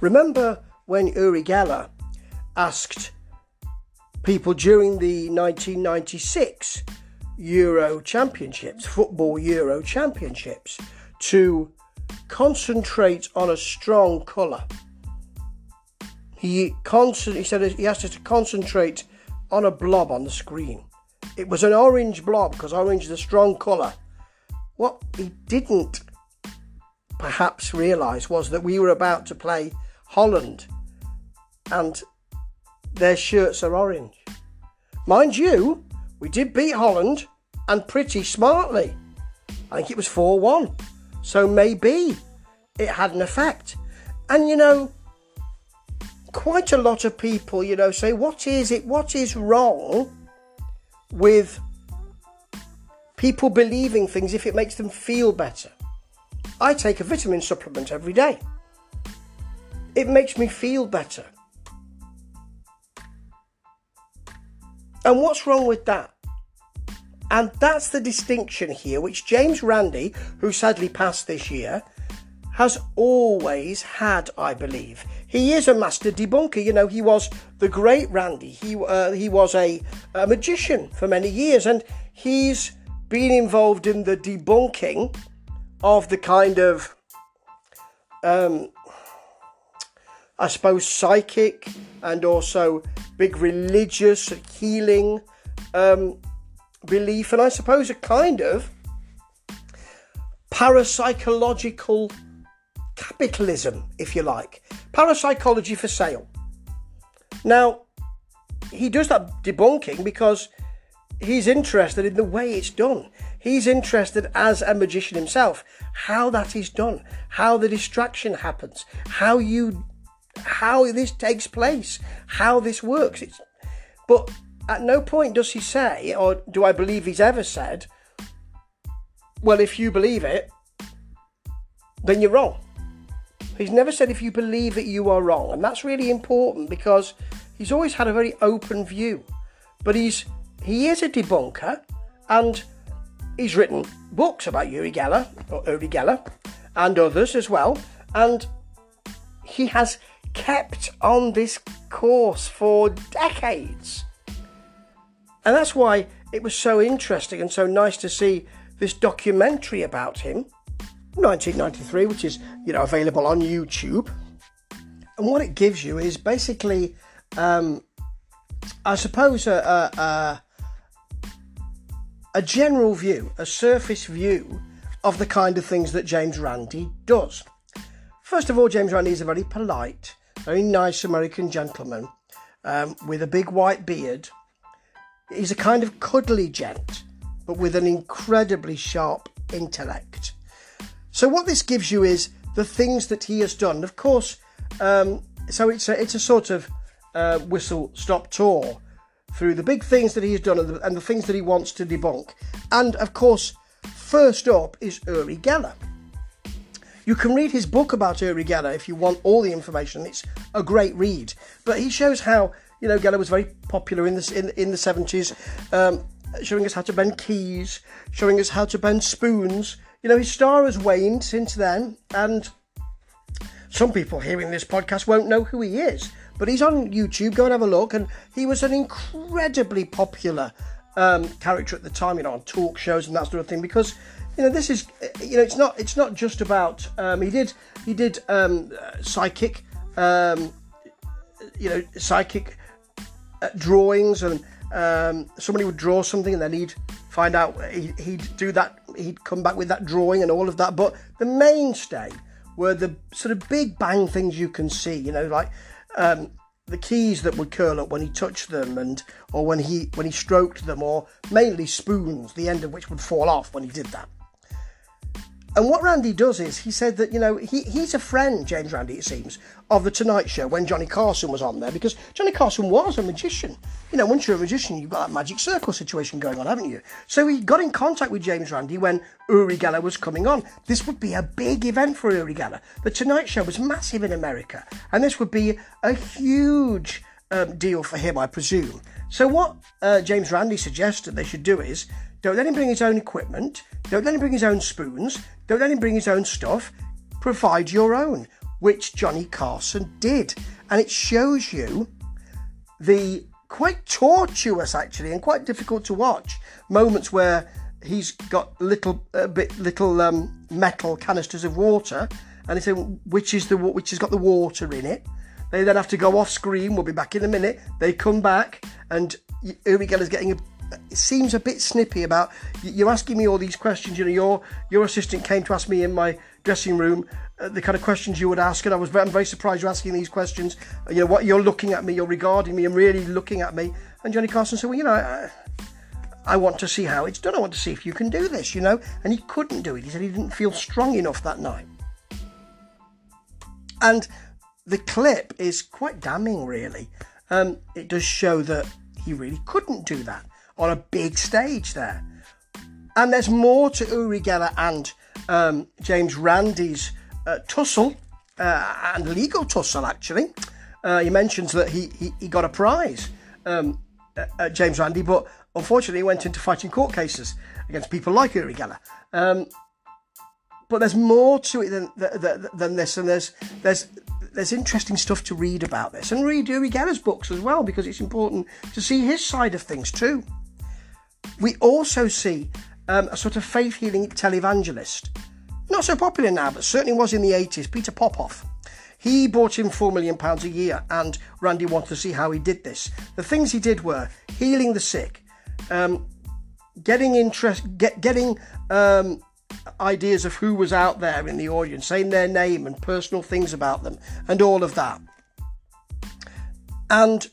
Remember when Uri Geller asked people during the 1996 Euro Championships, Football Euro Championships, to concentrate on a strong colour. He, concent- he said he asked us to concentrate on a blob on the screen. It was an orange blob because orange is a strong colour. What he didn't perhaps realise was that we were about to play Holland and their shirts are orange. Mind you, we did beat Holland and pretty smartly. I think it was 4 1. So maybe it had an effect. And you know, quite a lot of people, you know, say, what is it? What is wrong with people believing things if it makes them feel better? I take a vitamin supplement every day. It makes me feel better. And what's wrong with that? And that's the distinction here, which James Randi, who sadly passed this year, has always had, I believe. He is a master debunker. You know, he was the great Randi. He uh, he was a, a magician for many years, and he's been involved in the debunking of the kind of, um, I suppose, psychic and also big religious healing um, belief, and I suppose a kind of parapsychological capitalism, if you like. Parapsychology for sale. Now, he does that debunking because he's interested in the way it's done. He's interested as a magician himself, how that is done, how the distraction happens, how you how this takes place, how this works. It's, but at no point does he say, or do I believe he's ever said, well, if you believe it, then you're wrong. He's never said if you believe it, you are wrong. And that's really important because he's always had a very open view. But he's he is a debunker and he's written books about Uri Geller, or Uri Geller, and others as well. And he has kept on this course for decades. And that's why it was so interesting and so nice to see this documentary about him 1993, which is you know available on YouTube. And what it gives you is basically, um, I suppose, a, a, a general view, a surface view of the kind of things that James Randi does. First of all, James Randi is a very polite, very nice American gentleman um, with a big white beard. He's a kind of cuddly gent, but with an incredibly sharp intellect. So what this gives you is the things that he has done. Of course, um, so it's a, it's a sort of uh, whistle stop tour through the big things that he has done and the, and the, things that he wants to debunk. And of course, first up is Uri Geller. You can read his book about Uri Geller if you want all the information. It's a great read. But he shows how you know Geller was very popular in the in, in the seventies, um, showing us how to bend keys, showing us how to bend spoons, you know, his star has waned since then, and some people hearing this podcast won't know who he is. But he's on YouTube. Go and have a look. And he was an incredibly popular um, character at the time, you know, on talk shows and that sort of thing. Because you know, this is you know, it's not it's not just about. Um, he did he did um, psychic, um, you know, psychic uh, drawings, and um, somebody would draw something, and then he'd find out he, he'd do that he'd come back with that drawing and all of that. But the mainstay were the sort of big bang things you can see, you know, like um, the keys that would curl up when he touched them, and or when he when he stroked them, or mainly spoons, the end of which would fall off when he did that. And what Randi does is he said that, you know, he, he's a friend, James Randi, it seems, of The Tonight Show when Johnny Carson was on there because Johnny Carson was a magician. You know, once you're a magician, you've got that magic circle situation going on, haven't you? So he got in contact with James Randi when Uri Geller was coming on. This would be a big event for Uri Geller. The Tonight Show was massive in America, and this would be a huge um, deal for him, I presume. So what uh, James Randi suggested they should do is don't let him bring his own equipment. Don't let him bring his own spoons. Don't let him bring his own stuff. Provide your own. which Johnny Carson did. And it shows you the quite tortuous, actually, and quite difficult to watch moments where he's got little a bit little um, metal canisters of water, and he said which is the which has got the water in it. They then have to go off screen. We'll be back in a minute. They come back, and Uri Geller's getting a it seems a bit snippy about you're asking me all these questions. You know, your your assistant came to ask me in my dressing room uh, the kind of questions you would ask, and I was very, I'm very surprised you're asking these questions. Uh, you know, what you're looking at me, you're regarding me, and really looking at me. And Johnny Carson said, well, you know. I, I want to see how it's done. I want to see if you can do this, you know. And he couldn't do it. He said he didn't feel strong enough that night. And the clip is quite damning, really. Um, it does show that he really couldn't do that on a big stage there. And there's more to Uri Geller and um, James Randi's uh, tussle, uh, and legal tussle actually. Uh, he mentions that he, he, he got a prize, um, James Randi, but unfortunately he went into fighting court cases against people like Uri Geller. Um, but there's more to it than, than, than this, and there's there's there's interesting stuff to read about this, and read Uri Geller's books as well because it's important to see his side of things too. We also see um, a sort of faith healing televangelist. Not so popular now, but certainly was in the 80s, Peter Popoff. He brought in £4 million a year, and Randi wanted to see how he did this. The things he did were healing the sick, um, getting interest, get, getting um, ideas of who was out there in the audience, saying their name and personal things about them, and all of that. And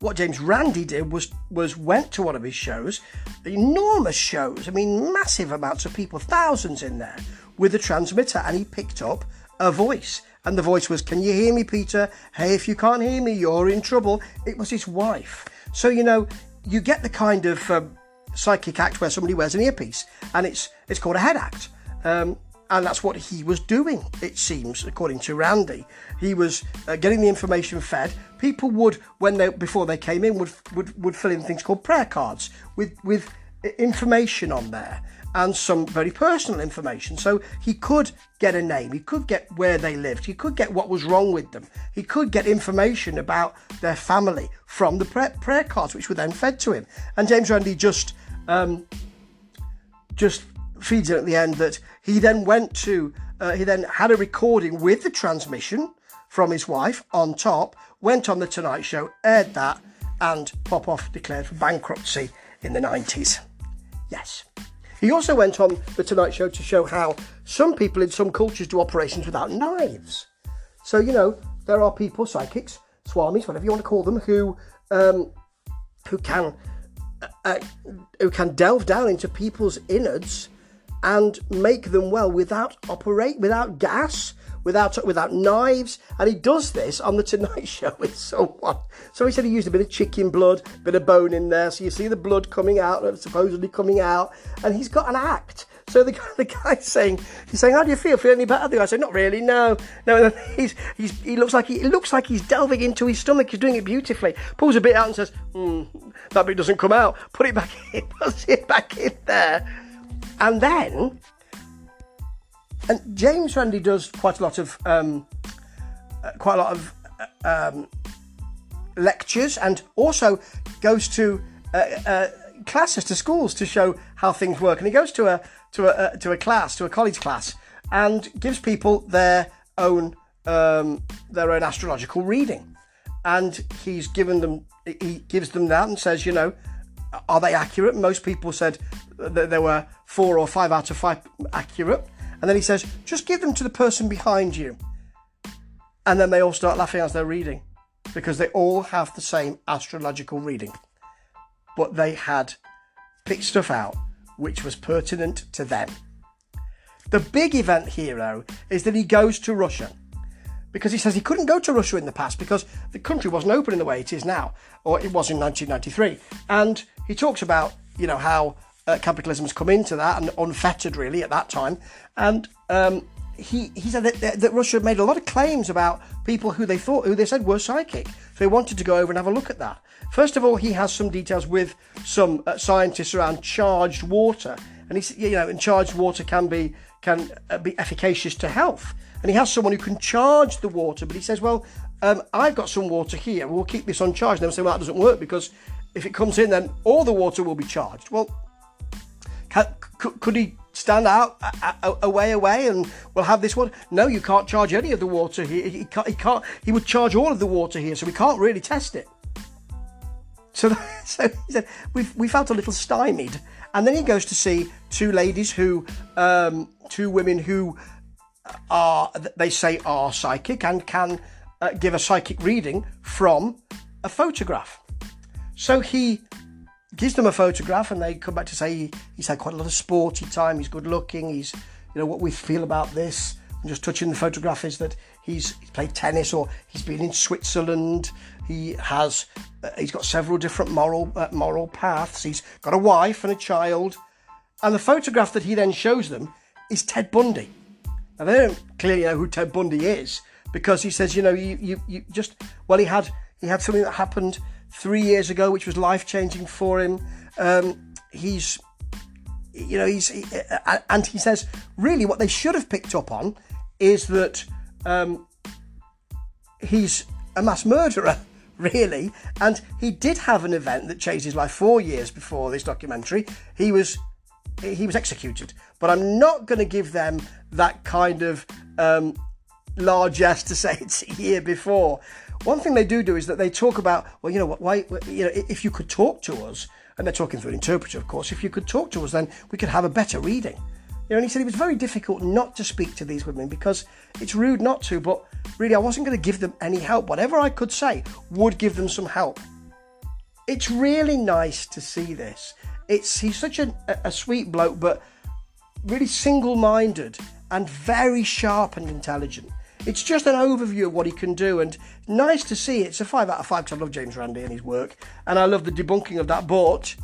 what James Randi did was was went to one of his shows, enormous shows. I mean, massive amounts of people, thousands in there, with a transmitter, and he picked up a voice. And the voice was, Can you hear me, Peter? Hey, if you can't hear me, you're in trouble. It was his wife. So, you know, you get the kind of um, psychic act where somebody wears an earpiece, and it's it's called a head act. Um, and that's what he was doing, it seems, according to Randi. He was uh, getting the information fed. People would, when they before they came in, would would, would fill in things called prayer cards with with information on there and some very personal information. So he could get a name, he could get where they lived, he could get what was wrong with them, he could get information about their family from the prayer, cards, which were then fed to him. And James Randi just um, just feeds it at the end that he then went to, uh, he then had a recording with the transmission from his wife on top, went on the Tonight Show, aired that, and Popoff declared for bankruptcy in the 90s. Yes. He also went on the Tonight Show to show how some people in some cultures do operations without knives. So, you know, there are people, psychics, swamis, whatever you want to call them, who um, who can uh, uh who can delve down into people's innards and make them well without operate without gas without without knives and he does this on the tonight show with someone so he said he used a bit of chicken blood bit of bone in there so you see the blood coming out supposedly coming out and he's got an act so the guy, the guy's saying, he's saying, "How do you feel? Feel any better?" The guy said, "Not really. No, no." He's, he's, he looks like he, looks like he's delving into his stomach. He's doing it beautifully. Pulls a bit out and says, hmm, "That bit doesn't come out. Put it back in. Puts it back in there." And then, and James Randi does quite a lot of um, uh, quite a lot of uh, um, lectures, and also goes to uh, uh, classes to schools to show how things work. And he goes to a to a uh, to a class, to a college class, and gives people their own um, their own astrological reading. And he's given them, he gives them that and says, you know, are they accurate? Most people said that there were four or five out of five accurate. And then he says, just give them to the person behind you. And then they all start laughing as they're reading because they all have the same astrological reading. But they had picked stuff out which was pertinent to them. The big event hero is that he goes to Russia because he says he couldn't go to Russia in the past because the country wasn't open in the way it is now, or it was in 1993. And he talks about, you know, how uh, capitalism has come into that and unfettered really at that time. And um, he, he said that, that Russia made a lot of claims about people who they thought, who they said were psychic. So he wanted to go over and have a look at that. First of all, he has some details with some uh, scientists around charged water. and he's you know, and charged water can be can uh, be efficacious to health. And he has someone who can charge the water, but he says, well, um, I've got some water here. We'll keep this on charge. And they'll say, well, that doesn't work because if it comes in, then all the water will be charged. Well, can, could, could he stand out away away and we'll have this one? No you can't charge any of the water here he can't he can't he would charge all of the water here so we can't really test it. So, so he said we we felt a little stymied. And then he goes to see two ladies who um, two women who are they say are psychic and can uh, give a psychic reading from a photograph so he gives them a photograph and they come back to say he's had quite a lot of sporty time, he's good looking, he's, you know, what we feel about this. And just touching the photograph is that he's, he's played tennis or he's been in Switzerland. He has, uh, he's got several different moral uh, moral paths. He's got a wife and a child, and the photograph that he then shows them is Ted Bundy. Now they don't clearly know who Ted Bundy is because he says, you know, you, you, you just well, he had he had something that happened three years ago, which was life changing for him. Um, he's, you know, he's, he, uh, and he says, really, what they should have picked up on is that um, he's a mass murderer, really. And he did have an event that changed his life four years before this documentary. He was he was executed, but I'm not going to give them that kind of um, largesse to say it's a year before. One thing they do do is that they talk about, well, you know, why, you know, if you could talk to us, and they're talking through an interpreter, of course, if you could talk to us, then we could have a better reading. You know, and he said it was very difficult not to speak to these women because it's rude not to, but really I wasn't going to give them any help. Whatever I could say would give them some help. It's really nice to see this. It's he's such a, a sweet bloke, but really single-minded and very sharp and intelligent. It's just an overview of what he can do, and nice to see. It's a five out of five because I love James Randi and his work, and I love the debunking of that. But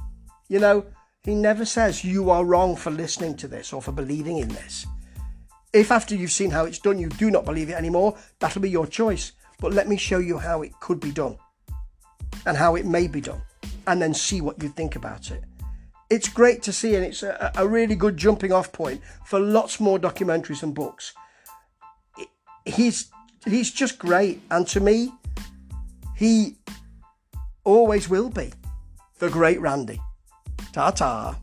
you know, he never says you are wrong for listening to this or for believing in this. If after you've seen how it's done, you do not believe it anymore, that'll be your choice. But let me show you how it could be done and how it may be done, and then see what you think about it. It's great to see, and it's a, a really good jumping off point for lots more documentaries and books he's he's just great, and to me, he always will be the great Randi. Ta ta.